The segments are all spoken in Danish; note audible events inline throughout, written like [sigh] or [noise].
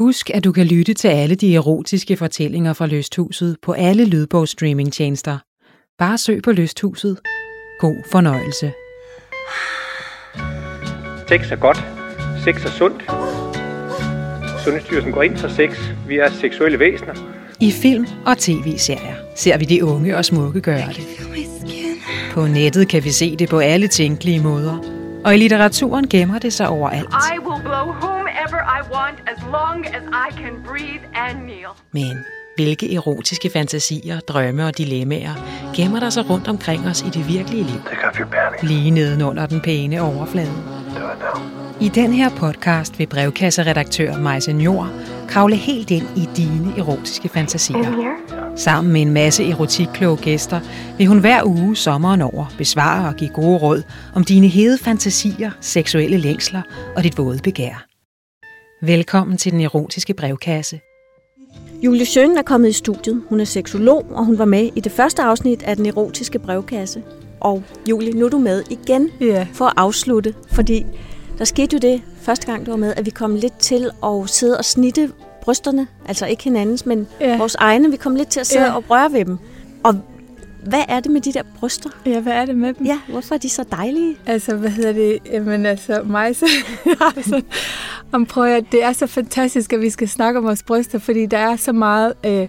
Husk, at du kan lytte til alle de erotiske fortællinger fra Lysthuset på alle lydbogsstreamingtjenester. Bare søg på Lysthuset. God fornøjelse. Sex er godt. Sex er sundt. Sundhedsstyrelsen går ind for sex. Vi er seksuelle væsener. I film og tv-serier ser vi de unge og smukke gøre det. På nettet kan vi se det på alle tænkelige måder. Og i litteraturen gemmer det sig overalt. I will blow whomever I want as long as I can breathe and kneel. Men hvilke erotiske fantasier, drømme og dilemmaer gemmer der sig rundt omkring os i det virkelige liv? Lige nedenunder den pæne overflade. I den her podcast vil brevkasseredaktør Majse Njord kravle helt ind i dine erotiske fantasier. Sammen med en masse erotikkloge gæster vil hun hver uge sommeren over besvare og give gode råd om dine hede fantasier, seksuelle længsler og dit våde begær. Velkommen til den erotiske brevkasse. Julie Schøn er kommet i studiet. Hun er seksolog, og hun var med i det første afsnit af den erotiske brevkasse. Og Julie, nu er du med igen Ja. for at afslutte, fordi der skete jo det første gang, du var med, at vi kom lidt til at sidde og snitte brysterne, altså ikke hinandens, men Ja. vores egne. Vi kom lidt til at sidde Ja. og røre ved dem. Og hvad er det med de der bryster? Ja, hvad er det med dem? Ja, hvorfor er de så dejlige? Altså, hvad hedder det? Jamen, altså, mig så... [laughs] altså, om prøv at, det er så fantastisk, at vi skal snakke om vores bryster, fordi der er så meget øh,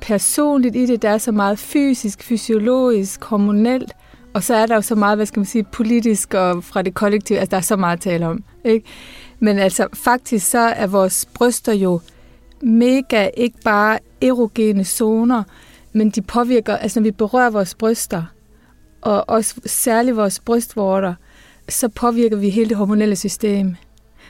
personligt i det, der er så meget fysisk, fysiologisk, hormonelt, og så er der jo så meget, hvad skal man sige, politisk og fra det kollektive, altså der er så meget at tale om, ikke? Men altså, faktisk så er vores bryster jo mega, ikke bare erogene zoner, men de påvirker, altså når vi berører vores bryster, og også særligt vores brystvorter, så påvirker vi hele det hormonelle system.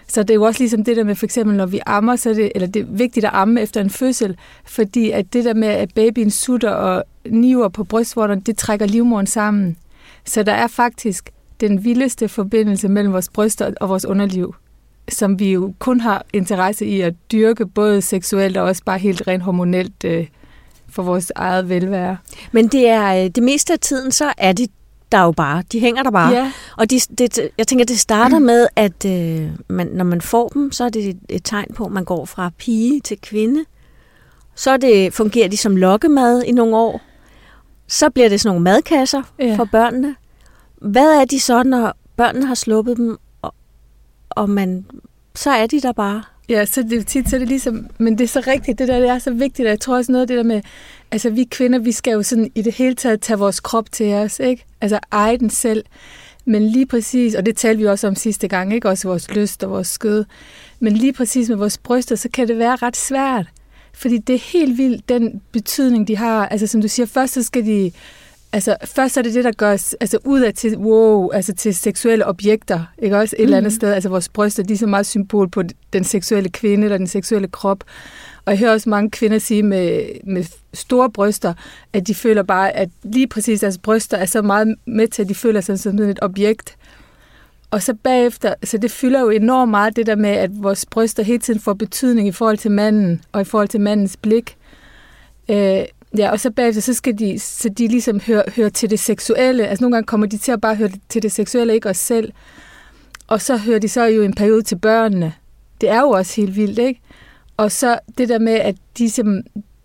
Så det er jo også ligesom det der med, for eksempel når vi ammer, så er det, eller det er vigtigt at amme efter en fødsel, fordi at det der med, at babyen sutter og niver på brystvorterne, det trækker livmoderen sammen. Så der er faktisk den vildeste forbindelse mellem vores bryster og vores underliv, som vi jo kun har interesse i at dyrke, både seksuelt og også bare helt rent hormonelt øh, for vores eget velvære. Men det er øh, det meste af tiden, så er de der jo bare. De hænger der bare. Ja, Og de, det, jeg tænker, det starter med, at øh, man, når man får dem, så er det et, et tegn på, at man går fra pige til kvinde. Så det, fungerer de som lokkemad i nogle år. Så bliver det sådan nogle madkasser ja. for børnene. Hvad er de så, når børnene har sluppet dem, og, og man, så er de der bare? Ja, så det, tit så er det ligesom, men det er så rigtigt, det der det er så vigtigt, og jeg tror også noget af det der med, altså vi kvinder, vi skal jo sådan i det hele taget tage vores krop til os, ikke? Altså eje den selv, men lige præcis, og det talte vi også om sidste gang, ikke? Også vores lyst og vores skød, men lige præcis med vores bryster, så kan det være ret svært, fordi det er helt vildt, den betydning, de har. Altså som du siger, først så skal de, altså først er det det, der gør os altså, ud af til, wow, altså til seksuelle objekter, ikke også et mm. eller andet sted. Altså vores bryster, de er så meget symbol på den seksuelle kvinde eller den seksuelle krop. Og jeg hører også mange kvinder sige med, med store bryster, at de føler bare, at lige præcis deres bryster er så meget med til, at de føler sig som sådan et objekt. Og så bagefter, så det fylder jo enormt meget det der med, at vores bryster hele tiden får betydning i forhold til manden, og i forhold til mandens blik. Øh, ja, og så bagefter, så skal de, så de ligesom høre, høre til det seksuelle. Altså nogle gange kommer de til at bare høre til det seksuelle, ikke os selv. Og så hører de så jo en periode til børnene. Det er jo også helt vildt, ikke? Og så det der med, at de som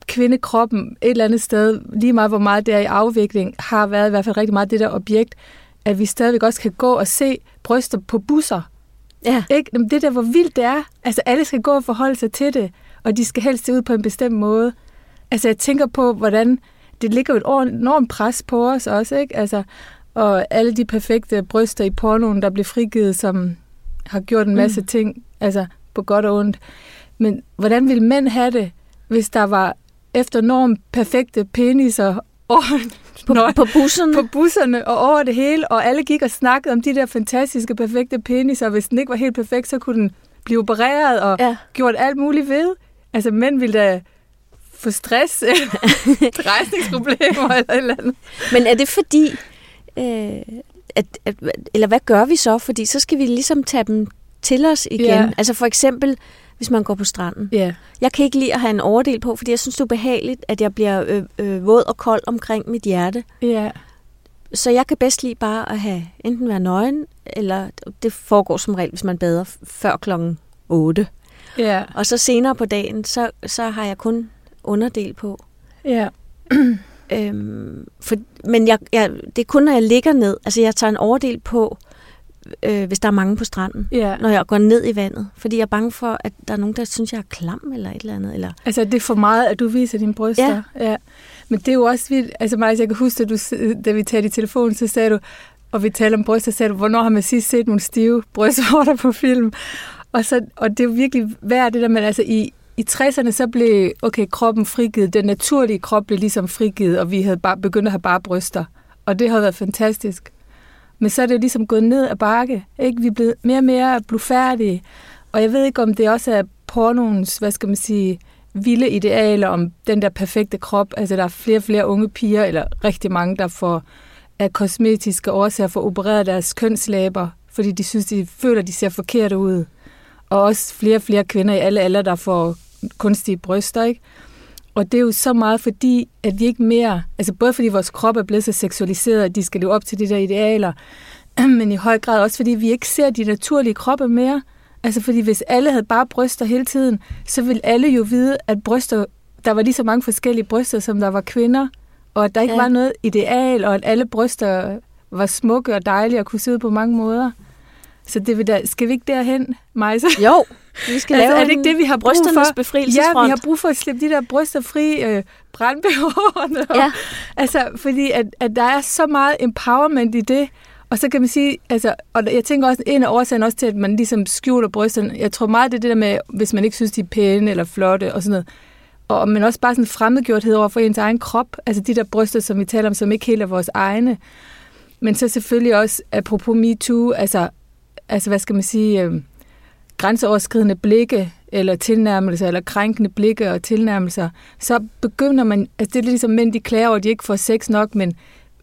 kvindekroppen et eller andet sted, lige meget hvor meget det er i afvikling, har været i hvert fald rigtig meget det der objekt, at vi stadigvæk også kan gå og se bryster på busser. Ja. Ikke? Jamen, det der, hvor vildt det er. Altså, alle skal gå og forholde sig til det, og de skal helst se ud på en bestemt måde. Altså, jeg tænker på, hvordan det ligger jo et enormt pres på os også, ikke? Altså, og alle de perfekte bryster i pornoen, der bliver frigivet, som har gjort en masse mm. ting, altså på godt og ondt. Men hvordan ville mænd have det, hvis der var efter norm perfekte peniser [laughs] over, På, Nå, på busserne? på busserne og over det hele, og alle gik og snakkede om de der fantastiske, perfekte peniser. Hvis den ikke var helt perfekt, så kunne den blive opereret og Ja. gjort alt muligt ved. Altså, mænd ville da få stress, [laughs] rejsningsproblemer eller et eller andet. Men er det fordi, øh, at, at, eller hvad gør vi så? Fordi så skal vi ligesom tage dem til os igen. Ja. Altså for eksempel, hvis man går på stranden. Ja, Jeg kan ikke lide at have en overdel på, fordi jeg synes, det er behageligt, at jeg bliver øh, øh, våd og kold omkring mit hjerte. ja, Så jeg kan bedst lide bare at have enten være nøgen, eller det foregår som regel, hvis man bader før klokken 8. Ja, Og så senere på dagen, så, så har jeg kun underdel på. ja. [clears throat] Øhm, for, men jeg, jeg, det er kun, når jeg ligger ned. Altså, jeg tager en overdel på, øh, hvis der er mange på stranden. ja. Når jeg går ned i vandet. Fordi jeg er bange for, at der er nogen, der synes, jeg er klam eller et eller andet. Eller, Altså, det er for meget, at du viser dine bryster. Ja. ja. Men det er jo også vildt. Altså, Maja, jeg kan huske, at du, da vi talte i telefonen, så sagde du, og vi talte om bryster, så sagde du, hvornår har man sidst set nogle stive brystvorter på film? Og, så, og det er jo virkelig værd det der, men altså i, i 60'erne, så blev okay, kroppen frigivet. Den naturlige krop blev ligesom frigivet, og vi havde bare begyndt at have bare bryster. Og det har været fantastisk. Men så er det jo ligesom gået ned ad bakke. Ikke? Vi er blevet mere og mere blufærdige. Og jeg ved ikke, om det også er pornoens, hvad skal man sige, vilde idealer om den der perfekte krop. Altså, der er flere og flere unge piger, eller rigtig mange, der får af kosmetiske årsager får opereret deres kønslæber, fordi de synes, de føler, de ser forkert ud. Og også flere og flere kvinder i alle aldre, der får kunstige bryster, ikke? Og det er jo så meget fordi, at vi ikke mere, altså både fordi vores krop er blevet så seksualiseret, at de skal leve op til de der idealer, [clears throat] men i høj grad også fordi vi ikke ser de naturlige kroppe mere. Altså fordi hvis alle havde bare bryster hele tiden, så ville alle jo vide, at bryster, der var lige så mange forskellige bryster, som der var kvinder, og at der ikke ja. var noget ideal, og at alle bryster var smukke og dejlige og kunne se ud på mange måder. Så det vil da, skal vi ikke derhen, Majse? jo, vi [laughs] skal Altså, lave er det ikke det, vi har brug brysternes for? Ja, befrielsesfront. vi har brug for at slippe de der bryster fri, øh, brandbehårene. Ja. Altså, fordi at, at der er så meget empowerment i det, og så kan man sige, altså, og jeg tænker også, en af årsagen også til, at man ligesom skjuler brysterne, jeg tror meget, det er det der med, hvis man ikke synes, de er pæne eller flotte og sådan noget, og, men også bare sådan fremmedgjorthed over for ens egen krop, altså de der bryster, som vi taler om, som ikke helt er vores egne. Men så selvfølgelig også, apropos MeToo, altså, altså hvad skal man sige, øh, grænseoverskridende blikke, eller tilnærmelser, eller krænkende blikke og tilnærmelser, så begynder man, altså det er lidt ligesom mænd, de klager over, at de ikke får sex nok, men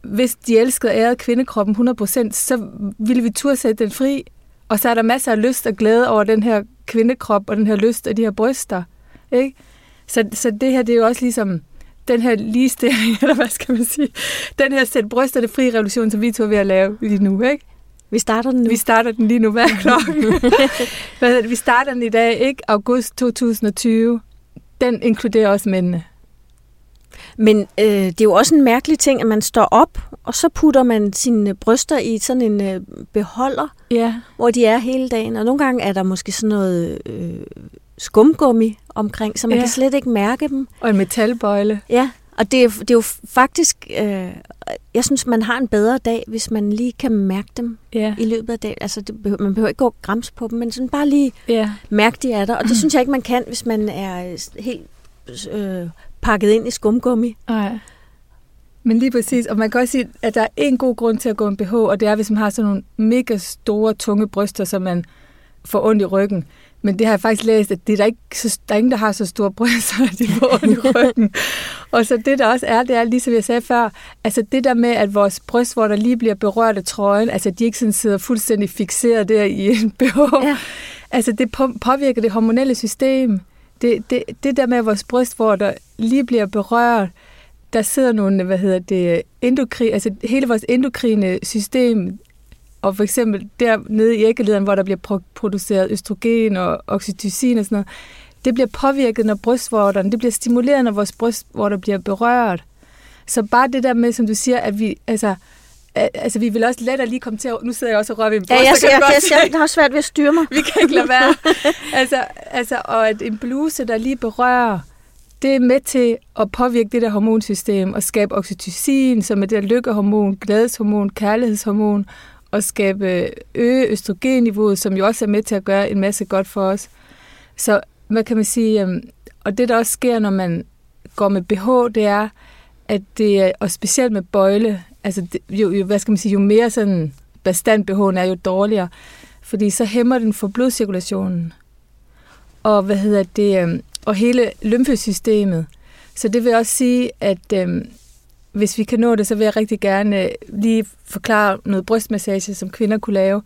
hvis de elskede og ærede kvindekroppen 100%, så ville vi turde sætte den fri, og så er der masser af lyst og glæde over den her kvindekrop, og den her lyst og de her bryster, ikke? Så, så det her, det er jo også ligesom den her ligestilling, [laughs] eller hvad skal man sige, den her sæt brysterne fri revolution, som vi to er ved at lave lige nu, ikke? Vi starter den nu. Vi starter den lige nu hver klokken. [laughs] Vi starter den i dag, ikke? August 2020. Den inkluderer også mændene. Men øh, det er jo også en mærkelig ting, at man står op, og så putter man sine bryster i sådan en øh, beholder, Ja. hvor de er hele dagen. Og nogle gange er der måske sådan noget øh, skumgummi omkring, så man Ja. kan slet ikke mærke dem. Og en metalbøjle. Ja, og det er, det er jo faktisk... Øh, jeg synes, man har en bedre dag, hvis man lige kan mærke dem Ja. i løbet af dagen. Altså, det behøver, man behøver ikke gå og grams på dem, men sådan bare lige Ja. mærke, de er der. Og det [clears throat] synes jeg ikke, man kan, hvis man er øh, helt øh, pakket ind i skumgummi. Nej. Men lige præcis, og man kan også sige, at der er en god grund til at gå en BH, og det er, hvis man har sådan nogle mega store, tunge bryster, som man får ondt i ryggen. Men det har jeg faktisk læst, at det er der, ikke der er ingen, der har så store bryster, at de får ondt i [laughs] ryggen. Og så det, der også er, det er, ligesom jeg sagde før, altså det der med, at vores bryst, hvor der lige bliver berørt af trøjen, altså de ikke sådan sidder fuldstændig fixeret der i en [laughs] BH, Ja. altså det på- påvirker det hormonelle system. Det, det, det der med at vores bryst, hvor der lige bliver berørt, der sidder nogle, hvad hedder det, endokrin, altså hele vores endokrine system, og for eksempel der nede i æggelederen, hvor der bliver pro- produceret østrogen og oxytocin og sådan noget, det bliver påvirket, når brystvorterne, det bliver stimuleret, når vores brystvorter bliver berørt. Så bare det der med, som du siger, at vi, altså, altså vi vil også lettere lige komme til at, nu sidder jeg også og rører ved Ja, bryst, jeg, så kan jeg, jeg, jeg, jeg har svært ved at styre mig. [laughs] vi kan ikke lade være. altså, altså, og at en bluse, der lige berører, det er med til at påvirke det der hormonsystem og skabe oxytocin, som er det der lykkehormon, glædeshormon, kærlighedshormon, og skabe øge østrogenniveauet, som jo også er med til at gøre en masse godt for os. Så hvad kan man sige? øhm, Og det, der også sker, når man går med BH, det er, at det er, og specielt med bøjle, altså det, jo, jo, hvad skal man sige, jo mere sådan bestand BH'en er, jo dårligere, fordi så hæmmer den for blodcirkulationen. Og hvad hedder det, øhm, og hele lymfesystemet. Så det vil også sige, at øh, hvis vi kan nå det, så vil jeg rigtig gerne øh, lige forklare noget brystmassage, som kvinder kunne lave.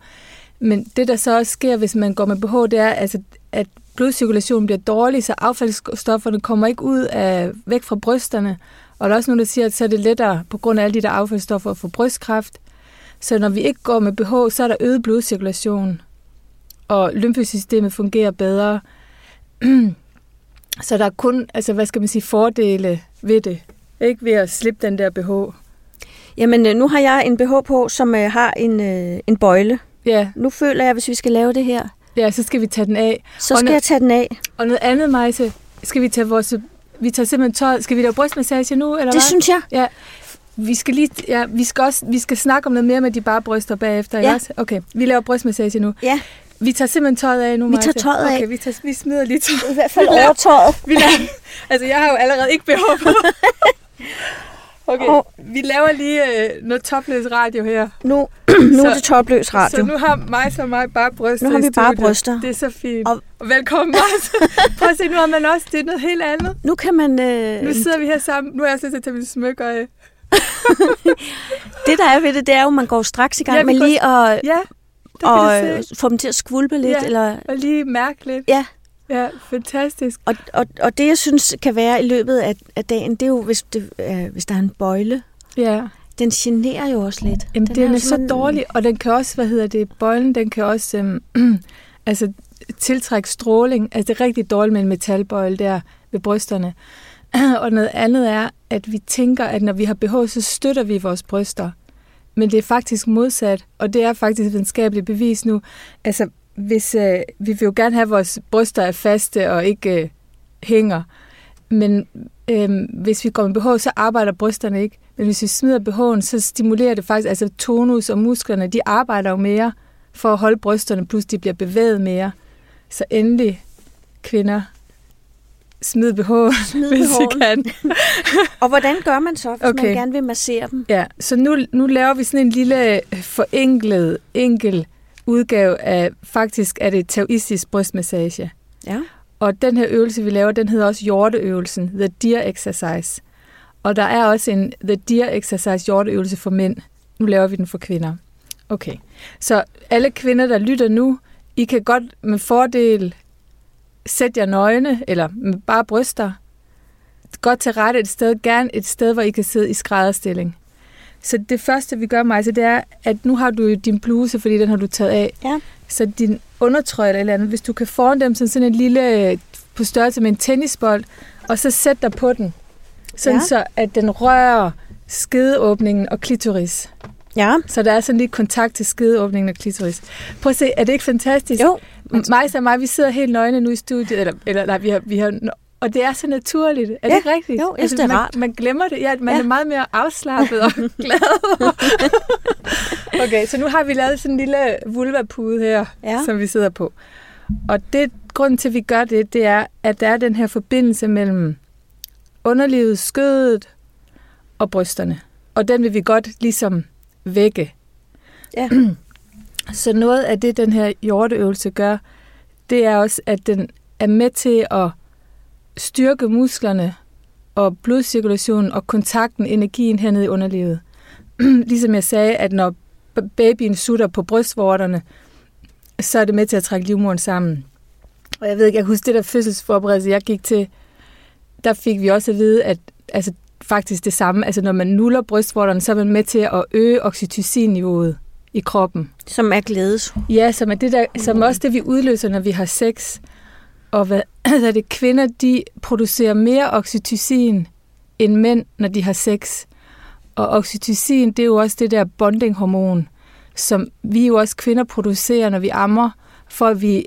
Men det, der så også sker, hvis man går med BH, det er, altså, at blodcirkulationen bliver dårlig, så affaldsstofferne kommer ikke ud af, væk fra brysterne. Og der er også nogen, der siger, at så er det lettere på grund af alle de der affaldsstoffer at få brystkræft. Så når vi ikke går med BH, så er der øget blodcirkulation, og lymfesystemet fungerer bedre. [clears throat] så der er kun, altså hvad skal man sige, fordele ved det. Ikke ved at slippe den der BH. Jamen, øh, nu har jeg en BH på, som øh, har en, øh, en bøjle. Ja, Nu føler jeg, hvis vi skal lave det her, ja, så skal vi tage den af. så skal jeg tage den af. Og noget andet, Majse, skal vi tage vores... Vi tager simpelthen tøj. Skal vi lave brystmassage nu, eller Det hvad? synes jeg. Ja. Vi skal lige, ja, vi skal også, vi skal snakke om noget mere med de bare bryster bagefter, Ja. ikke? Okay, vi laver brystmassage nu. Ja, Vi tager simpelthen tøjet af nu, Vi tager tøjet af. Okay, vi, tager, vi smider lige tøjet. i hvert fald Vi laver- overtøjet. [laughs] Vi laver, altså, jeg har jo allerede ikke behov på. [laughs] Okay, Åh. vi laver lige øh, noget topløs radio her. Nu, [clears throat] nu Så- er det topløs Så radio. nu har mig og mig bare bryster Nu har vi bare bryster. Det er så fint. Og- Og velkommen, Majse. [laughs] Prøv at se, nu har man også, det er noget helt andet. Nu kan man... Øh, Nu sidder vi her sammen. Nu er jeg nødt til at tage mine smykker af. [laughs] det, der er ved det, det er jo, at man går straks i gang Ja, med lige at Ja, og, øh, få dem til at skvulpe lidt. Ja. Eller, Og lige mærke lidt. ja, Ja, fantastisk. og, og, og det, jeg synes kan være i løbet af, af dagen, det er jo, hvis, det, øh, hvis der er en bøjle. Ja, Den generer jo også lidt. Jamen, den, den jo er så dårlig, og den kan også, hvad hedder det, bøjlen, den kan også øhm, [clears throat] altså, tiltrække stråling. Altså, det er rigtig dårligt med en metalbøjle der ved brysterne. [clears throat] og noget andet er, at vi tænker, at når vi har BH, så støtter vi vores bryster. Men det er faktisk modsat, og det er faktisk videnskabeligt bevis nu. Altså, hvis, øh, vi vil jo gerne have, at vores bryster er faste og ikke øh, hænger. Men øh, hvis vi går med BH, så arbejder brysterne ikke. Men hvis vi smider BH'en, så stimulerer det faktisk, altså tonus og musklerne, de arbejder jo mere for at holde brysterne, plus de bliver bevæget mere. Så endelig, kvinder, smid BH, Smid hvis I BH'en. kan. [laughs] Og hvordan gør man så, hvis okay. Okay. man gerne vil massere dem? Ja, så nu, nu laver vi sådan en lille øh, forenklet, enkel udgave af, faktisk er det taoistisk brystmassage. Ja. Og den her øvelse, vi laver, den hedder også hjorteøvelsen, The Deer Exercise. Og der er også en The Deer Exercise hjorteøvelse for mænd. Nu laver vi den for kvinder. Okay, så alle kvinder, der lytter nu, I kan godt med fordel sætte jer nøgne, eller bare bryster, godt til rette et sted, gerne et sted, hvor I kan sidde i skrædderstilling. Så det første, vi gør, Majse, det er, at nu har du jo din bluse, fordi den har du taget af. Ja. Så din undertrøje eller eller andet, hvis du kan foran dem som sådan en lille, på størrelse med en tennisbold, og så sæt dig på den. Sådan Ja. så, at den rører skedeåbningen og klitoris. Ja. Så der er sådan lidt kontakt til skedeåbningen og klitoris. Prøv at se, er det ikke fantastisk? Jo. Mig og mig, vi sidder helt nøgne nu i studiet, eller, eller nej, vi har, vi har, og det er så naturligt. Er Ja, det rigtigt? Altså, jo, jeg synes, det er man, rart. Man glemmer det. Ja, man Ja. er meget mere afslappet og [laughs] glad. [laughs] okay, så nu har vi lavet sådan en lille vulvapude her, ja. som vi sidder på. Og det, grunden til, at vi gør det, det er, at der er den her forbindelse mellem underlivet, skødet og brysterne. Og den vil vi godt ligesom vække. Ja. [clears throat] Så noget af det, den her hjorteøvelse gør, det er også, at den er med til at styrke musklerne og blodcirkulationen og kontakten, energien hernede i underlivet. [clears throat] ligesom jeg sagde, at når babyen sutter på brystvorterne, så er det med til at trække livmoderen sammen. Og jeg ved ikke, jeg kan huske det der fødselsforberedelse, jeg gik til, der fik vi også at vide, at altså, faktisk det samme, altså når man nuller brystvorterne, så er man med til at øge oxytocin-niveauet i kroppen. Som er glædes. Ja, som er, det der, som også det, vi udløser, når vi har sex. Og hvad, [clears throat] altså det kvinder, de producerer mere oxytocin end mænd, når de har sex. Og oxytocin, det er jo også det der bonding-hormon, som vi jo også kvinder producerer, når vi ammer, for at vi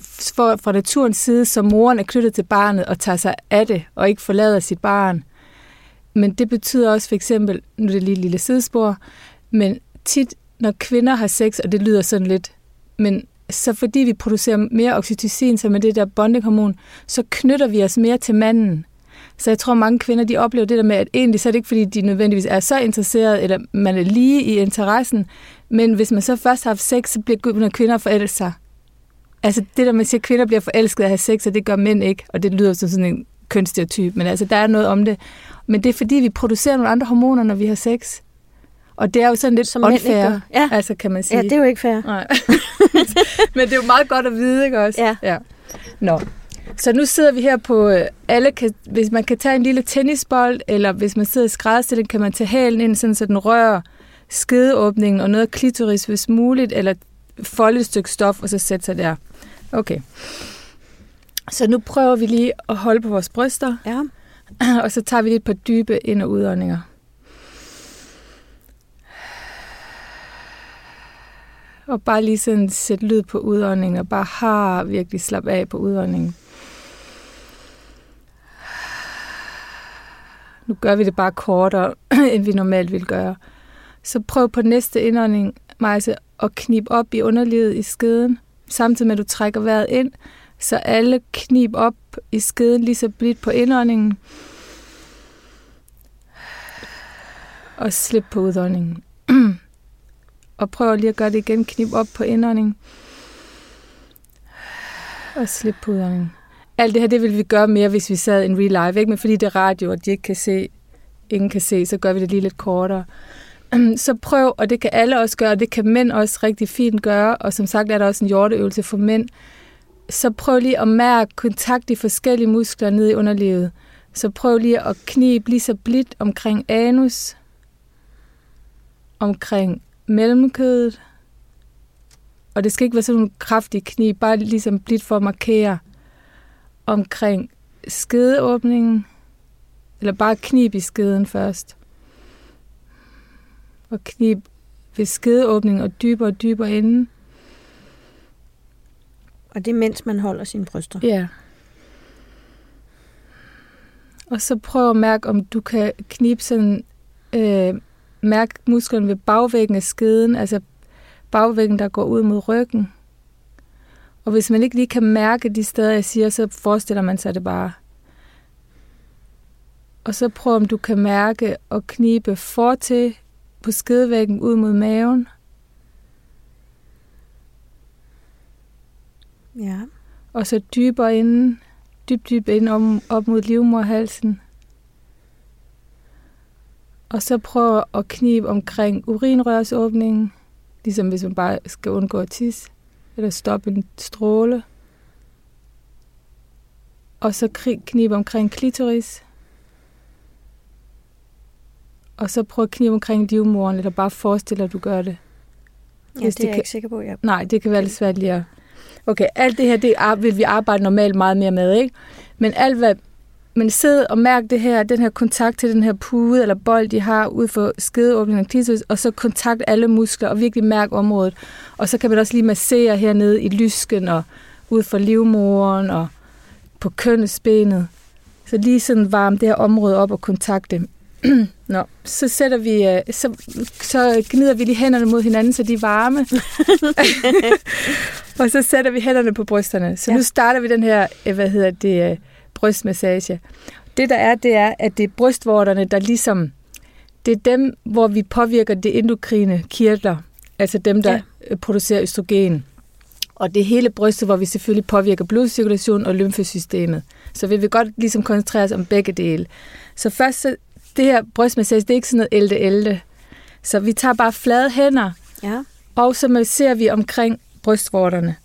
for, fra naturens side, så moren er knyttet til barnet og tager sig af det, og ikke forlader sit barn. Men det betyder også for eksempel, nu er det lige et lille sidespor, men tit, når kvinder har sex, og det lyder sådan lidt, men så fordi vi producerer mere oxytocin, som er det der bondehormon, så knytter vi os mere til manden. Så jeg tror, mange kvinder de oplever det der med, at egentlig så er det ikke, fordi de nødvendigvis er så interesserede, eller man er lige i interessen, men hvis man så først har haft sex, så bliver kvinder at sig. Altså det der, man siger, at kvinder bliver forelsket af at have sex, og det gør mænd ikke, og det lyder som sådan en kønsstereotyp, men altså der er noget om det. Men det er fordi, vi producerer nogle andre hormoner, når vi har sex. Og det er jo sådan lidt Som unfair. Ja. altså kan man sige. Ja, det er jo ikke fair. Nej. [laughs] Men det er jo meget godt at vide, ikke også? Ja. ja. Nå. Så nu sidder vi her på, øh, alle kan, hvis man kan tage en lille tennisbold, eller hvis man sidder i skrædderstilling, kan man tage halen ind, sådan, så den rører skedeåbningen og noget klitoris, hvis muligt, eller folde et stykke stof, og så sætte sig der. Okay. Så nu prøver vi lige at holde på vores bryster, Ja. [clears throat] og så tager vi lige et par dybe ind- og udåndinger. Og bare lige sådan sætte lyd på udåndingen, og bare har virkelig slap af på udåndingen. Nu gør vi det bare kortere, [clears throat] end vi normalt vil gøre. Så prøv på næste indånding, Majse, at knibe op i underlivet i skeden, samtidig med at du trækker vejret ind, så alle knib op i skeden lige så blidt på indåndingen. Og slip på udåndingen og prøv lige at gøre det igen. Knip op på indånding. Og slip på udånding. Alt det her, det ville vi gøre mere, hvis vi sad en real life. Ikke? Men fordi det er radio, og de ikke kan se, ingen kan se, så gør vi det lige lidt kortere. [clears throat] Så prøv, og det kan alle også gøre, og det kan mænd også rigtig fint gøre, og som sagt er der også en hjorteøvelse for mænd. Så prøv lige at mærke kontakt i forskellige muskler nede i underlivet. Så prøv lige at knibe lige så blidt omkring anus, omkring mellemkødet. Og det skal ikke være sådan en kraftig knib, bare ligesom blidt for at markere omkring skedeåbningen, eller bare knib i skeden først. Og knib ved skedeåbningen og dybere og dybere inden. Og det er mens man holder sine bryster. Ja. Og så prøv at mærke, om du kan knibe sådan, øh, mærke musklerne ved bagvæggen af skeden, altså bagvæggen, der går ud mod ryggen. Og hvis man ikke lige kan mærke de steder, jeg siger, så forestiller man sig det bare. Og så prøv, om du kan mærke og knibe fortil på skedevæggen ud mod maven. Ja. Og så dybere inden, dybt, dybt ind op, op mod livmorhalsen. Og så prøv at knibe omkring urinrørsåbningen, ligesom hvis man bare skal undgå at tisse, eller stoppe en stråle. Og så knibe omkring klitoris. Og så prøv at knibe omkring livmoren, eller bare forestil dig, at du gør det. Ja, Hvis det er jeg kan- ikke sikker på, ja. Nej, det kan være lidt svært lige at... Okay, alt det her, det vil vi arbejde normalt meget mere med, ikke? Men alt hvad... Men sid og mærk det her, den her kontakt til den her pude eller bold, de har ud for skedeåbningen og klitoris, og så kontakt alle muskler og virkelig mærk området. Og så kan man også lige massere hernede i lysken og ud for livmoren og på kønnesbenet. Så lige sådan varme det her område op og kontakte. [clears throat] Nå, så sætter vi, øh, så, så gnider vi lige hænderne mod hinanden, så de er varme. [laughs] [laughs] og så sætter vi hænderne på brysterne. Så ja. Nu starter vi den her, øh, hvad hedder det, øh, brystmassage. Det der er, det er, at det er brystvorterne, der ligesom, det er dem, hvor vi påvirker det endokrine kirtler, altså dem, der Ja. producerer østrogen. Og det hele brystet, hvor vi selvfølgelig påvirker blodcirkulationen og lymfesystemet. Så vi vil godt ligesom koncentrere os om begge dele. Så først, så, det her brystmassage, det er ikke sådan noget elte-elte. Så vi tager bare flade hænder, Ja. og så masserer vi omkring brystvorterne.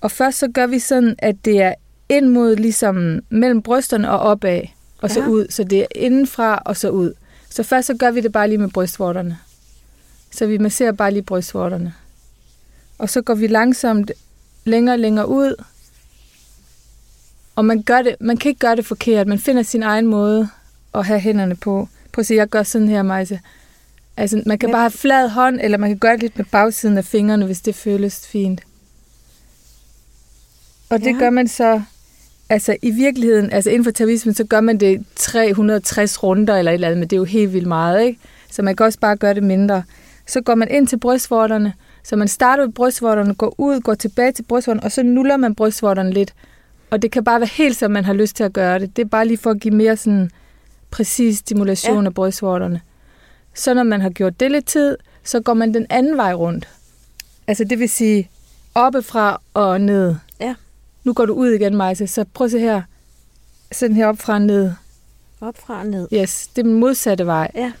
Og først så gør vi sådan, at det er ind mod ligesom mellem brysterne og opad, og så Ja. ud. Så det er indenfra og så ud. Så først så gør vi det bare lige med brystvorterne. Så vi masserer bare lige brystvorterne. Og så går vi langsomt længere og længere ud. Og man, gør det, man kan ikke gøre det forkert. Man finder sin egen måde at have hænderne på. Prøv at se, jeg gør sådan her, Majse. Altså, man kan bare have flad hånd, eller man kan gøre det lidt med bagsiden af fingrene, hvis det føles fint. Og det Ja. gør man så, altså i virkeligheden, altså inden for taoismen, så gør man det 360 runder eller et eller andet, men det er jo helt vildt meget, ikke? Så man kan også bare gøre det mindre. Så går man ind til brystvorterne, så man starter ved brystvorterne, går ud, går tilbage til brystvorterne, og så nuller man brystvorterne lidt. Og det kan bare være helt, som man har lyst til at gøre det. Det er bare lige for at give mere sådan præcis stimulation ja. af brystvorterne. Så når man har gjort det lidt tid, så går man den anden vej rundt. Altså det vil sige oppefra og ned. Nu går du ud igen, Majse, så prøv at se her. Sådan her op fra ned. Op fra ned. Yes, det er den modsatte vej. Ja.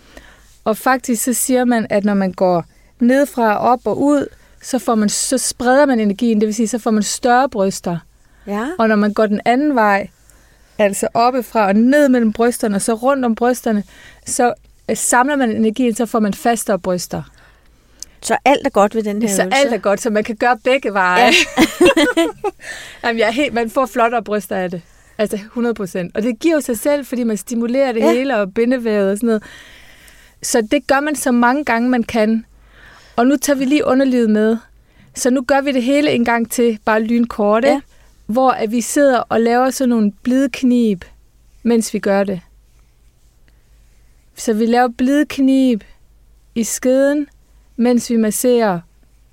Og faktisk så siger man, at når man går nedfra og op og ud, så, får man, så spreder man energien, det vil sige, så får man større bryster. Ja. Og når man går den anden vej, altså oppefra og ned mellem brysterne, og så rundt om brysterne, så øh, samler man energien, så får man fastere bryster. Så alt er godt ved den her Så øvelse? alt er godt, så man kan gøre begge veje. Ja. [laughs] Jamen, jeg er helt, man får flottere bryster af det. Altså 100 procent. Og det giver jo sig selv, fordi man stimulerer det Ja. hele og bindevævet og sådan noget. Så det gør man så mange gange, man kan. Og nu tager vi lige underlivet med. Så nu gør vi det hele en gang til, bare lynkort, Ja. hvor at vi sidder og laver sådan nogle blideknib, mens vi gør det. Så vi laver blideknib i skeden, mens vi masserer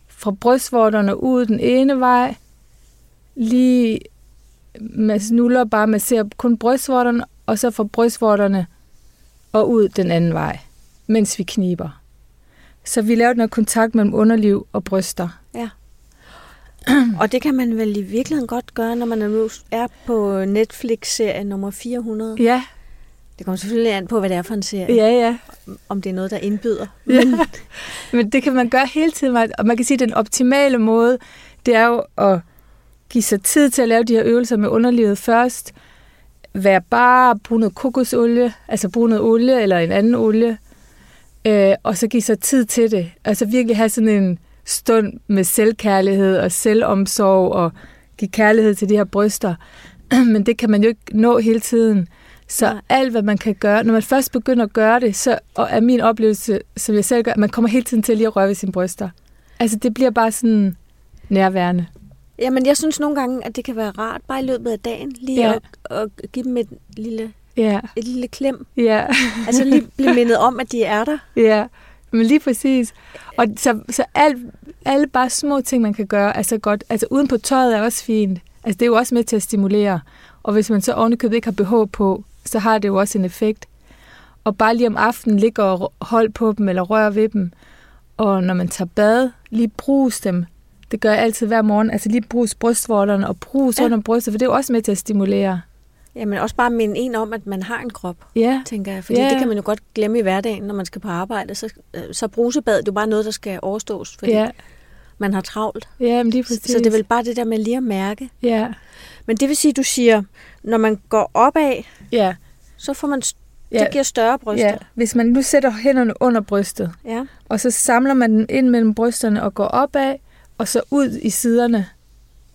fra brystvorterne ud den ene vej, lige mas- nuller bare masserer kun brystvorterne, og så fra brystvorterne og ud den anden vej, mens vi kniber. Så vi laver noget kontakt mellem underliv og bryster. [clears throat] Og det kan man vel i virkeligheden godt gøre, når man er på Netflix-serie nummer 400. Ja, Det kommer selvfølgelig an på, hvad det er for en serie. ja, ja. Om det er noget, der indbyder. [laughs] Ja. Men det kan man gøre hele tiden, og man kan sige, at den optimale måde, det er jo at give sig tid til at lave de her øvelser med underlivet først. Vær bare bruge noget kokosolie, altså bruge noget olie eller en anden olie, øh, og så give sig tid til det. Altså virkelig have sådan en stund med selvkærlighed og selvomsorg og give kærlighed til de her bryster. [clears throat] Men det kan man jo ikke nå hele tiden. Så alt, hvad man kan gøre, når man først begynder at gøre det, så og er min oplevelse, som jeg selv gør, at man kommer hele tiden til lige at røre ved sine bryster. Altså, det bliver bare sådan nærværende. Jamen, jeg synes nogle gange, at det kan være rart, bare i løbet af dagen, lige Ja. at, at give dem et lille, Ja, et lille klem. ja, [laughs] Altså lige blive mindet om, at de er der. ja. Men lige præcis. Og så, så alt, alle bare små ting, man kan gøre, er så godt. Altså, uden på tøjet er også fint. Altså, det er jo også med til at stimulere. Og hvis man så ovenikøbet ikke har BH på, så har det jo også en effekt. Og bare lige om aftenen ligge og hold på dem, eller rør ved dem. Og når man tager bad, lige brus dem. Det gør jeg altid hver morgen. Altså lige brus brystvorterne og brus Ja. ja. under brystet, for det er jo også med til at stimulere. Jamen også bare minde en om, at man har en krop, Ja, tænker jeg. Fordi Ja. det kan man jo godt glemme i hverdagen, når man skal på arbejde. Så, øh, så brusebad, det er jo bare noget, der skal overstås, fordi ja, man har travlt. ja, men lige præcis. Så det er vel bare det der med lige at mærke. Ja, Men det vil sige, du siger, når man går opad, ja, så får man, ja. det giver større bryster. ja. Hvis man nu sætter hænderne under brystet, ja. og så samler man den ind mellem brysterne og går opad, og så ud i siderne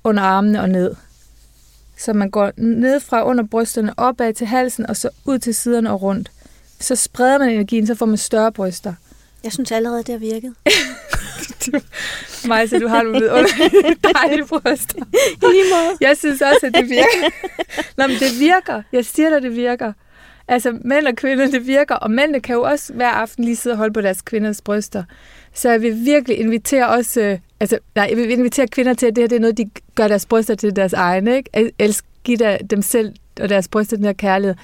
under armene og ned. Så man går ned fra under brysterne opad til halsen, og så ud til siderne og rundt. Så spreder man energien, så får man større bryster. Jeg synes allerede, det har virket. [laughs] [laughs] Majse, du har nogle vidunderlige [laughs] dejlige bryster. Jeg synes også, at det virker. Nå, men det virker. Jeg siger dig, det virker. Altså, mænd og kvinder, det virker. Og mændene kan jo også hver aften lige sidde og holde på deres kvinders bryster. Så jeg vil virkelig invitere også... Øh, altså, nej, jeg vil invitere kvinder til, at det her det er noget, de gør deres bryster til deres egne. Ikke? El- Elsk, give der, dem selv og deres bryster den her kærlighed.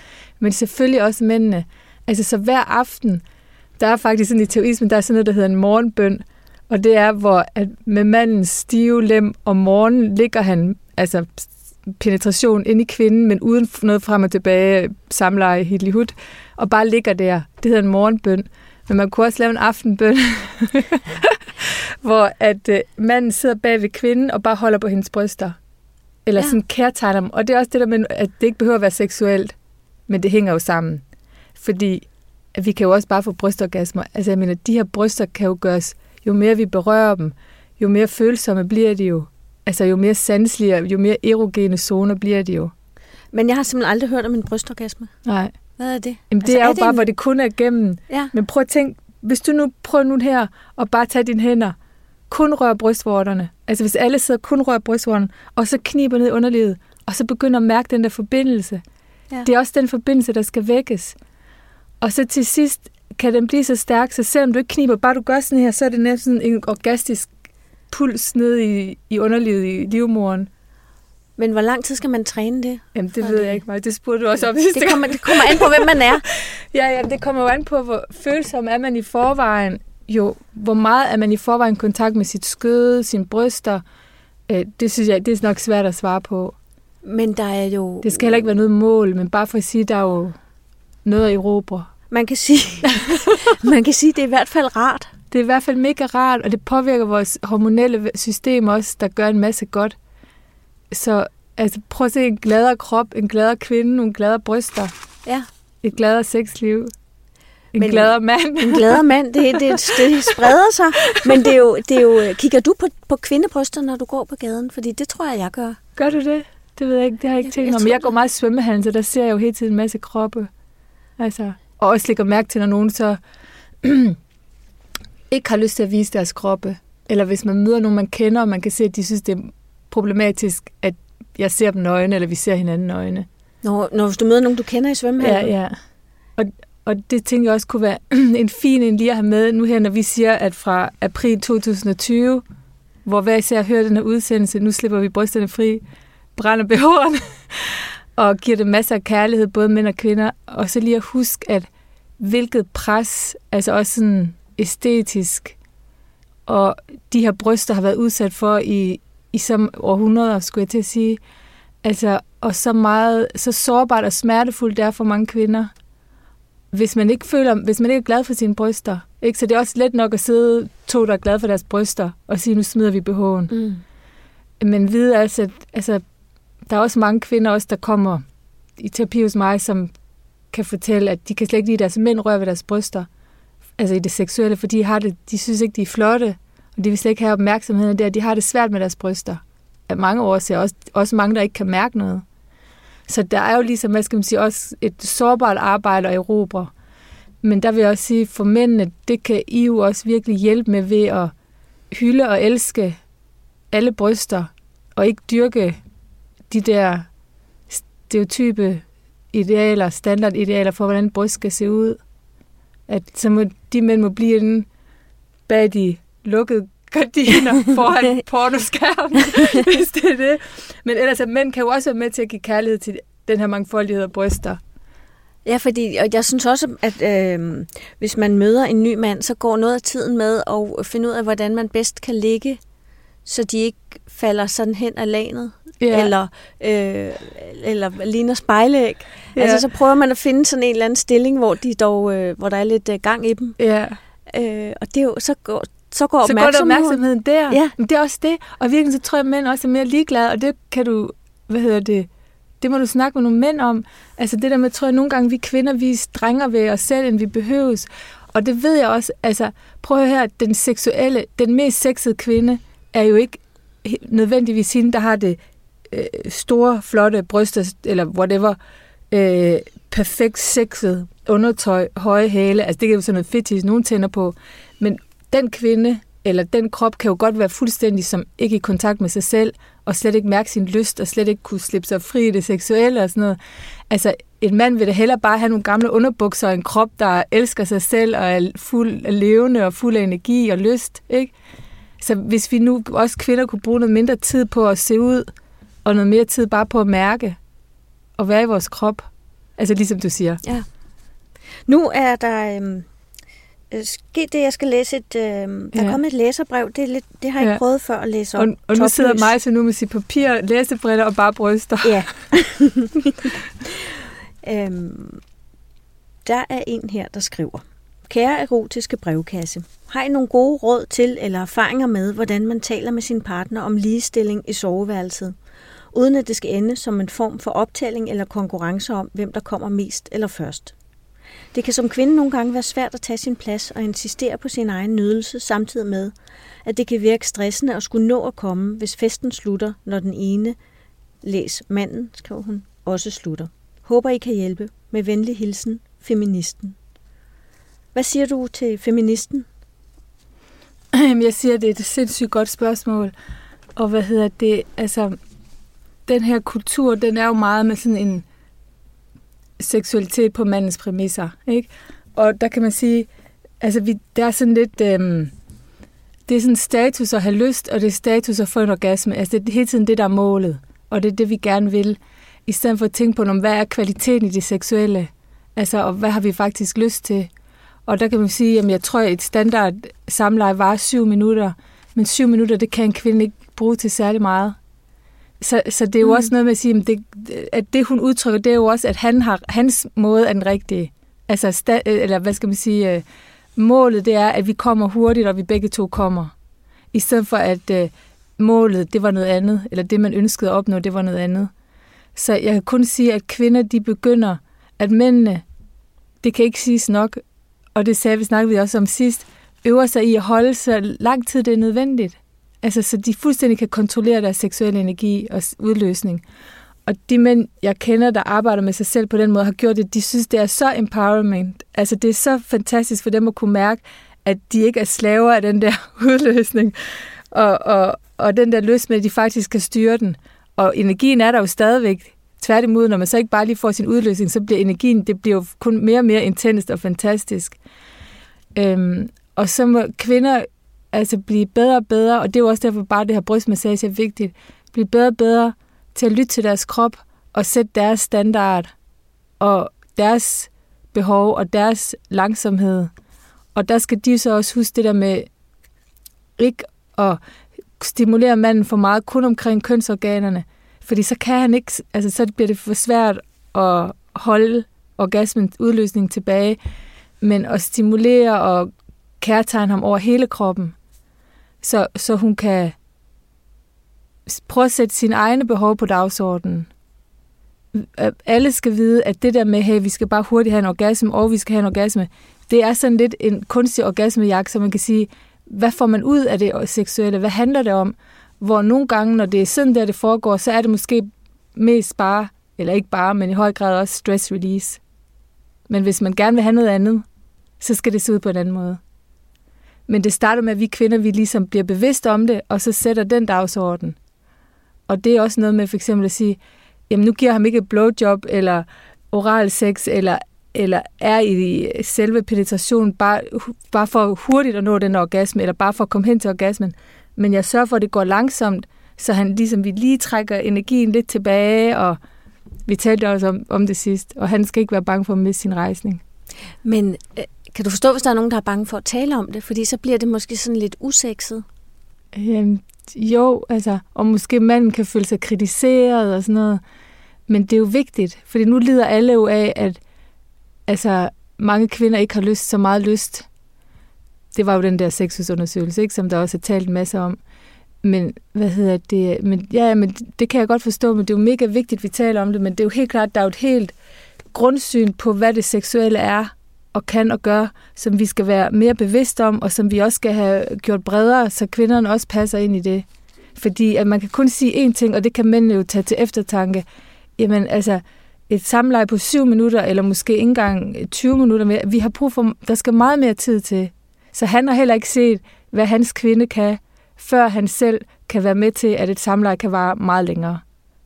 Men selvfølgelig også mændene. Altså, så hver aften, der er faktisk sådan i teorismen, der er sådan noget, der hedder en morgenbøn. Og det er, hvor at med mandens stive lem om morgenen ligger han, altså penetration ind i kvinden, men uden noget frem og tilbage, samleje, hitlig hud, og bare ligger der. Det hedder en morgenbøn. Men man kunne også lave en aftenbøn, [laughs] hvor at øh, manden sidder bag ved kvinden og bare holder på hendes bryster. Eller ja. sådan kærtegner dem. Og det er også det der med, at det ikke behøver at være seksuelt, men det hænger jo sammen. Fordi at vi kan jo også bare få brystorgasmer. Altså jeg mener, de her bryster kan jo gøres, jo mere vi berører dem, jo mere følsomme bliver de jo. Altså jo mere sanselige, jo mere erogene zoner bliver de jo. Men jeg har simpelthen aldrig hørt om en brystorgasme. Nej. Hvad er det? Jamen, det Altså, er jo det bare, en- hvor det kun er gennem. Ja. Men prøv at tænke, hvis du nu prøver nu her og bare tage dine hænder, kun rør brystvorterne. Altså hvis alle sidder kun rører brystvorterne, og så kniber ned i underlivet, og så begynder at mærke den der forbindelse. Ja. Det er også den forbindelse, der skal vækkes. Og så til sidst kan den blive så stærk, så selvom du ikke kniber, bare du gør sådan her, så er det næsten en orgastisk puls ned i, i underlivet i livmoren. Men hvor lang tid skal man træne det? Jamen, det ved det- jeg ikke meget. Det spurgte du også om sidste Det kommer, det kommer an på, hvem man er. [laughs] Ja, ja, det kommer jo an på, hvor følsom er man i forvejen. Jo, hvor meget er man i forvejen i kontakt med sit skøde, sine bryster. Øh, det synes jeg, det er nok svært at svare på. Men der er jo... Det skal heller ikke være noget mål, men bare for at sige, der er jo noget at erobre. Man kan sige, [laughs] man kan sige, det er i hvert fald rart. Det er i hvert fald mega rart, og det påvirker vores hormonelle system også, der gør en masse godt. Så altså, prøv at se en gladere krop, en gladere kvinde, nogle gladere bryster, Ja. et gladere sexliv. En Men- gladere mand. En gladere mand, det, det, det spreder sig. Men det er jo, det er jo kigger du på, på kvindebryster, når du går på gaden? Fordi det tror jeg, jeg gør. Gør du det? Det ved jeg ikke, det har jeg ikke Jeg- tænkt jeg om. tror Jeg går meget i svømmehallen, så der ser jeg jo hele tiden en masse kroppe. Altså, og også lægger mærke til, når nogen så [clears throat] ikke har lyst til at vise deres kroppe. Eller hvis man møder nogen, man kender, og man kan se, at de synes, det er problematisk, at jeg ser dem nøgne, eller vi ser hinanden nøgne. Når, når du møder nogen, du kender i Ja, svømmehallen. ja. Og, og det tænker jeg også kunne være [clears throat] en fin en lige at have med nu her, når vi siger, at fra april 2020, hvor hver især hører den her udsendelse, nu slipper vi brysterne fri, brænder [laughs] behårene, og giver det masser af kærlighed, både mænd og kvinder. Og så lige at huske, at hvilket pres, altså også sådan æstetisk, og de her bryster har været udsat for i, i så århundreder, skulle jeg til at sige. Altså, og så meget, så sårbart og smertefuldt det er for mange kvinder, hvis man ikke føler, hvis man ikke er glad for sine bryster. Ikke? Så det er også let nok at sidde to, der er glade for deres bryster, og sige, nu smider vi BH'en. Mm. Men vide altså, at altså, der er også mange kvinder, også, der kommer i terapi hos mig, som kan fortælle, at de kan slet ikke lide, at deres mænd rører ved deres bryster. Altså i det seksuelle, for de, har det, de synes ikke, de er flotte, og de vil slet ikke have opmærksomheden der. De har det svært med deres bryster. Af mange årsager. Også, også mange, der ikke kan mærke noget. Så der er jo ligesom, hvad skal man sige, også et sårbart arbejde at erobre. Men der vil jeg også sige, for mændene, det kan I jo også virkelig hjælpe med ved at hylde og elske alle bryster, og ikke dyrke de der stereotype idealer, standardidealer for, hvordan bryst skal se ud. At så må, de mænd må blive inde bag de lukkede gardiner [laughs] foran pornoskærmen, [laughs] hvis det er det. Men ellers, at mænd kan jo også være med til at give kærlighed til den her mangfoldighed af bryster. Ja, fordi og jeg synes også, at øh, hvis man møder en ny mand, så går noget af tiden med at finde ud af, hvordan man bedst kan ligge, så de ikke falder sådan hen af lanet, Ja. eller, øh, eller ligner spejlæg. Ja. Altså, så prøver man at finde sådan en eller anden stilling, hvor, de dog, øh, hvor der er lidt øh, gang i dem. Ja. Øh, og det er jo, så går, så går Så går der opmærksomheden. opmærksomheden der. Ja. Men det er også det. Og virkelig så tror jeg, at mænd også er mere ligeglade, og det kan du, hvad hedder det, det må du snakke med nogle mænd om. Altså det der med, tror jeg, nogle gange vi kvinder, vi er strengere ved os selv, end vi behøves. Og det ved jeg også, altså prøv at den seksuelle, den mest sexede kvinde, er jo ikke nødvendigvis hende, der har det øh, store, flotte bryster, eller whatever, øh, perfekt sexet undertøj, høje hæle, altså det kan jo sådan noget fetish, nogen tænder på, men den kvinde, eller den krop, kan jo godt være fuldstændig som ikke i kontakt med sig selv, og slet ikke mærke sin lyst, og slet ikke kunne slippe sig fri i det seksuelle og sådan noget. Altså, en mand vil da hellere bare have nogle gamle underbukser og en krop, der elsker sig selv og er fuld af levende og fuld af energi og lyst, ikke? Så hvis vi nu også kvinder kunne bruge noget mindre tid på at se ud, og noget mere tid bare på at mærke, og være i vores krop, altså ligesom du siger. Ja. Nu er der øhm, øh, sket det, jeg skal læse et... Øhm, der er Ja. kommet et læserbrev. Det, er lidt, det har jeg Ja. ikke prøvet før at læse op. Og, og nu sidder mig så nu med sit papir, læsebriller og bare bryster. Ja. [laughs] øhm, der er en her, der skriver. Kære erotiske brevkasse, har I nogle gode råd til eller erfaringer med, hvordan man taler med sin partner om ligestilling i soveværelset, uden at det skal ende som en form for optælling eller konkurrence om, hvem der kommer mest eller først? Det kan som kvinde nogle gange være svært at tage sin plads og insistere på sin egen nydelse, samtidig med, at det kan virke stressende at skulle nå at komme, hvis festen slutter, når den ene, læs manden, skrev hun, også slutter. Håber I kan hjælpe. Med venlig hilsen, feministen. Hvad siger du til feministen? [clears throat] Jeg siger, det er et sindssygt godt spørgsmål. Og hvad hedder det? Altså, den her kultur, den er jo meget med sådan en seksualitet på mandens præmisser, ikke? Og der kan man sige, altså, vi, der er sådan lidt... Øhm, det er sådan status at have lyst, og det er status at få en orgasme. Altså, det er hele tiden det, der er målet. Og det er det, vi gerne vil. I stedet for at tænke på, hvad er kvaliteten i det seksuelle? Altså, og hvad har vi faktisk lyst til? Og der kan man sige, at jeg tror, at et standard samleje var syv minutter, men syv minutter, det kan en kvinde ikke bruge til særlig meget. Så, så det er jo mm. også noget med at sige, at det, at det, hun udtrykker, det er jo også, at han har, hans måde er den rigtige. Altså, sta, eller hvad skal man sige, øh, målet det er, at vi kommer hurtigt, og vi begge to kommer. I stedet for, at øh, målet, det var noget andet, eller det, man ønskede at opnå, det var noget andet. Så jeg kan kun sige, at kvinder, de begynder, at mændene, det kan ikke siges nok, og det sagde vi, snakkede vi også om sidst, øver sig i at holde så lang tid det er nødvendigt. Altså, så de fuldstændig kan kontrollere deres seksuelle energi og udløsning. Og de mænd, jeg kender, der arbejder med sig selv på den måde, har gjort det, de synes, det er så empowerment. Altså, det er så fantastisk for dem at kunne mærke, at de ikke er slaver af den der [laughs] udløsning, og, og, og den der lyst med, at de faktisk kan styre den. Og energien er der jo stadigvæk. Tværtimod, når man så ikke bare lige får sin udløsning, så bliver energien, det bliver jo kun mere og mere intenst og fantastisk. Øhm, og så må kvinder altså blive bedre og bedre, og det er jo også derfor bare det her brystmassage er vigtigt, blive bedre og bedre til at lytte til deres krop og sætte deres standard og deres behov og deres langsomhed. Og der skal de så også huske det der med ikke at stimulere manden for meget kun omkring kønsorganerne, fordi så kan han ikke, altså så bliver det for svært at holde orgasmen udløsning tilbage, men at stimulere og kærtegne ham over hele kroppen, så, så hun kan prøve at sætte sine egne behov på dagsordenen. Øh, alle skal vide, at det der med, hey, vi skal bare hurtigt have en orgasme, og vi skal have en orgasme, det er sådan lidt en kunstig orgasmejagt, så man kan sige, hvad får man ud af det seksuelle? Hvad handler det om? Hvor nogle gange, når det er sådan der, det foregår, så er det måske mest bare, eller ikke bare, men i høj grad også stress release. Men hvis man gerne vil have noget andet, så skal det se ud på en anden måde. Men det starter med, at vi kvinder, vi ligesom bliver bevidste om det, og så sætter den dagsorden. Og det er også noget med for eksempel at sige, jamen nu giver ham ikke et blowjob, eller oral sex, eller, eller er i selve penetrationen bare, bare for hurtigt at nå den orgasme, eller bare for at komme hen til orgasmen. Men jeg sørger for, at det går langsomt, så han ligesom vi lige trækker energien lidt tilbage, og vi talte også om, om det sidst, og han skal ikke være bange for at miste sin rejsning. Men øh, kan du forstå, hvis der er nogen, der er bange for at tale om det? Fordi så bliver det måske sådan lidt usekset. Øhm, jo, altså, og måske manden kan føle sig kritiseret og sådan noget. Men det er jo vigtigt, fordi nu lider alle jo af, at altså, mange kvinder ikke har lyst så meget lyst. Det var jo den der sexusundersøgelse, ikke, som der også er talt en masse om. Men hvad hedder det? Men, ja, men det kan jeg godt forstå, men det er jo mega vigtigt, at vi taler om det. Men det er jo helt klart, der er jo et helt grundsyn på, hvad det seksuelle er og kan og gør, som vi skal være mere bevidste om, og som vi også skal have gjort bredere, så kvinderne også passer ind i det. Fordi at man kan kun sige én ting, og det kan mændene jo tage til eftertanke. Jamen altså, et samleje på syv minutter, eller måske ikke engang 20 minutter mere, vi har brug for, der skal meget mere tid til. Så han har heller ikke set, hvad hans kvinde kan, før han selv kan være med til, at et samleje kan vare meget længere.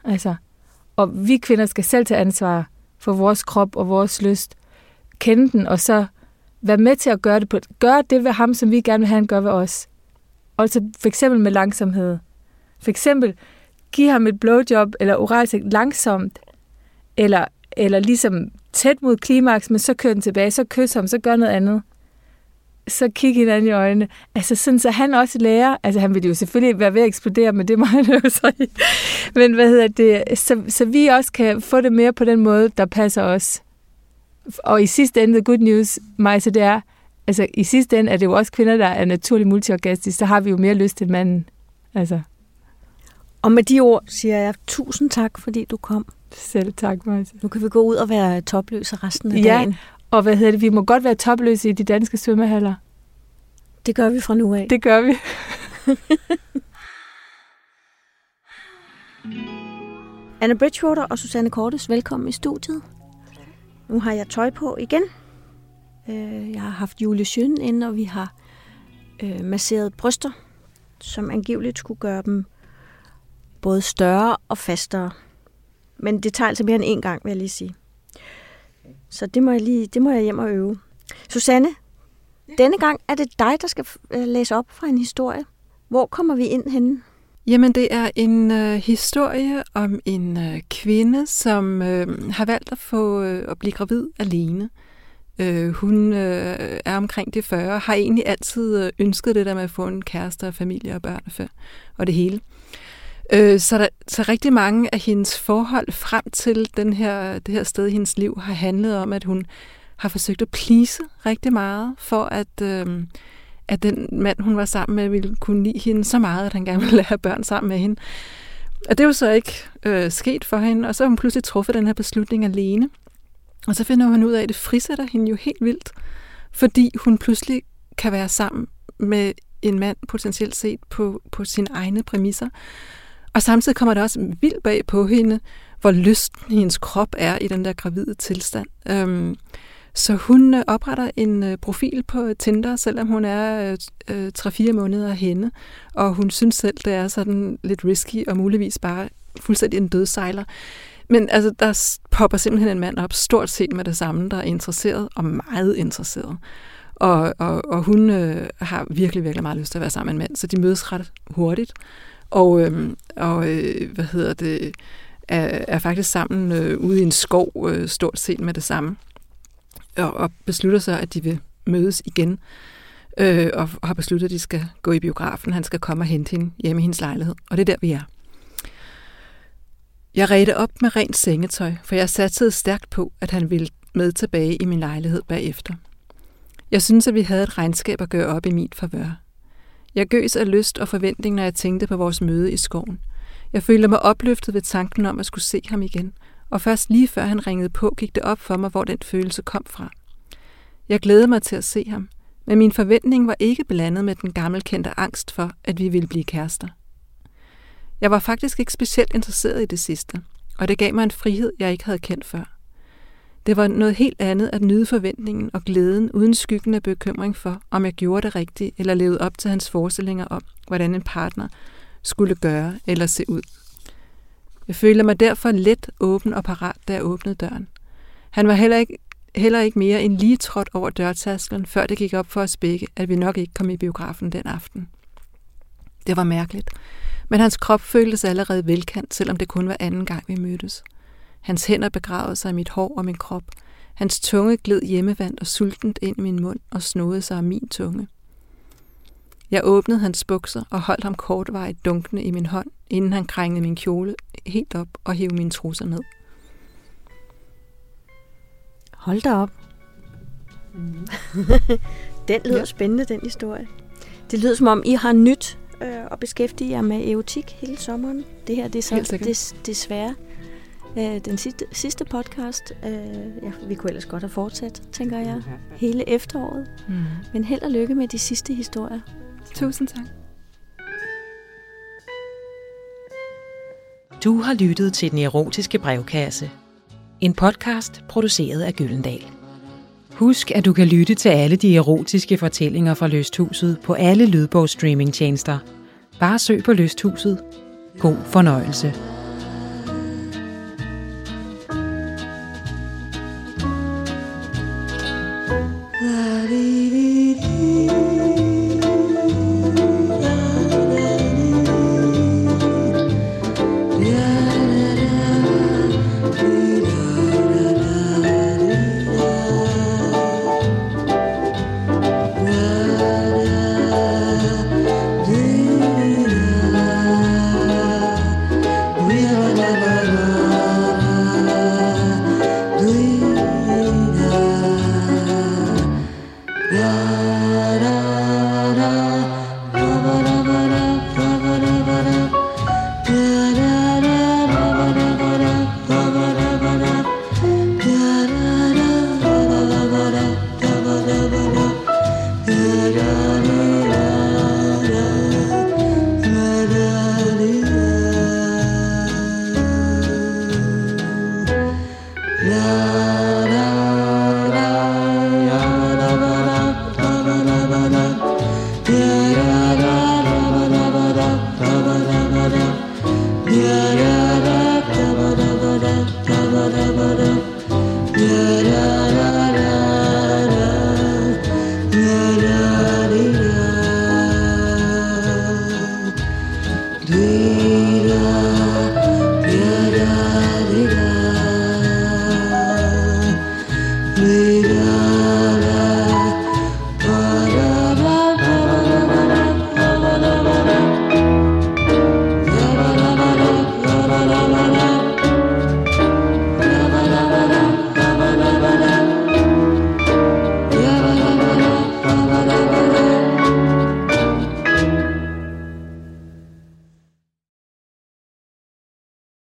Altså, og vi kvinder skal selv tage ansvar for vores krop og vores lyst, kende den, og så være med til at gøre det, på, gøre det ved ham, som vi gerne vil have, han gør ved os. Og så for eksempel med langsomhed. For eksempel, give ham et blowjob eller oralsex langsomt, eller, eller ligesom tæt mod klimaks, men så kører den tilbage, så kys ham, så gør noget andet. Så kig hinanden i øjnene. Altså sådan, så han også lærer, altså han vil jo selvfølgelig være ved at eksplodere, men det må [laughs] han jo så Men hvad hedder det, så, så vi også kan få det mere på den måde, der passer os. Og i sidste ende, the good news, Majse, det er, altså i sidste ende er det jo også kvinder, der er naturligt multiorgastisk, så har vi jo mere lyst til manden. Altså. Og med de ord siger jeg tusind tak, fordi du kom. Selv tak, Majse. Nu kan vi gå ud og være topløse resten af ja, dagen. og hvad hedder det, vi må godt være topløse i de danske svømmehaller. Det gør vi fra nu af. Det gør vi. [laughs] Anna Bridgewater og Susanne Kortes, velkommen i studiet. Nu har jeg tøj på igen. Øh, jeg har haft Julie Sjøen inde, og vi har øh, masseret bryster, som angiveligt skulle gøre dem både større og fastere. Men det tager altså mere end én gang, vil jeg lige sige. Så det må jeg, lige, det må jeg hjem og øve. Susanne, ja. denne gang er det dig, der skal øh, læse op fra en historie. Hvor kommer vi ind henne? Jamen, det er en øh, historie om en øh, kvinde, som øh, har valgt at få øh, at blive gravid alene. Øh, hun øh, er omkring de 40, har egentlig altid øh, ønsket det der med at få en kæreste og familie og børn og, og det hele. Øh, så, der, så rigtig mange af hendes forhold frem til den her, det her sted i hendes liv har handlet om, at hun har forsøgt at plise rigtig meget for at... Øh, at den mand, hun var sammen med, ville kunne lide hende så meget, at han gerne ville have børn sammen med hende. Og det er jo så ikke øh, sket for hende, og så har hun pludselig truffet den her beslutning alene. Og så finder hun ud af, at det frisætter hende jo helt vildt. fordi hun pludselig kan være sammen med en mand potentielt set på, på sine egne præmisser. Og samtidig kommer det også vildt bag på hende, hvor lysten hendes krop er i den der gravide tilstand. Øhm, så hun øh, opretter en øh, profil på Tinder, selvom hun er øh, 3-4 måneder henne, og hun synes selv, det er sådan lidt risky og muligvis bare fuldstændig en dødsejler. Men altså, der popper simpelthen en mand op, stort set med det samme, der er interesseret og meget interesseret. Og, og, og hun øh, har virkelig, virkelig meget lyst til at være sammen med en mand, så de mødes ret hurtigt. Og, øh, og øh, hvad hedder det, er, er faktisk sammen øh, ude i en skov, øh, stort set med det samme. Og, og beslutter sig, at de vil mødes igen. Øh, og har besluttet, at de skal gå i biografen. Han skal komme og hente hende hjemme i hendes lejlighed. Og det er der, vi er. Jeg redte op med rent sengetøj, for jeg satsede stærkt på, at han ville med tilbage i min lejlighed bagefter. Jeg synes, at vi havde et regnskab at gøre op i mit favør. Jeg gøs af lyst og forventning, når jeg tænkte på vores møde i skoven. Jeg følte mig opløftet ved tanken om at skulle se ham igen, og først lige før han ringede på, gik det op for mig, hvor den følelse kom fra. Jeg glædede mig til at se ham, men min forventning var ikke blandet med den gammelkendte angst for, at vi ville blive kærester. Jeg var faktisk ikke specielt interesseret i det sidste, og det gav mig en frihed, jeg ikke havde kendt før. Det var noget helt andet at nyde forventningen og glæden uden skyggen af bekymring for, om jeg gjorde det rigtigt eller levede op til hans forestillinger om, hvordan en partner skulle gøre eller se ud. Jeg følte mig derfor let åben og parat, da jeg åbnede døren. Han var heller ikke, heller ikke mere end lige trådt over dørtasklen, før det gik op for os begge, at vi nok ikke kom i biografen den aften. Det var mærkeligt, men hans krop føltes allerede velkendt, selvom det kun var anden gang, vi mødtes. Hans hænder begravede sig i mit hår og min krop. Hans tunge gled hjemmevandt og sultent ind i min mund og snodede sig af min tunge. Jeg åbnede hans bukser og holdt ham kortvarigt dunkende i min hånd, inden han krængede min kjole helt op og hævde mine trusser ned. Hold da op. Mm. [laughs] den lyder ja. spændende, den historie. Det lyder som om, I har nyt øh, at beskæftige jer med erotik hele sommeren. Det her det er så des, desværre øh, den sidste, sidste podcast. Øh, ja, vi kunne ellers godt have fortsat, tænker jeg, hele efteråret. Mm. Men held og lykke med de sidste historier. Tusind tak. Du har lyttet til Den Erotiske Brevkasse. En podcast produceret af Gyldendal. Husk, at du kan lytte til alle de erotiske fortællinger fra Lysthuset på alle lydbogsstreamingtjenester. Bare søg på Lysthuset. God fornøjelse.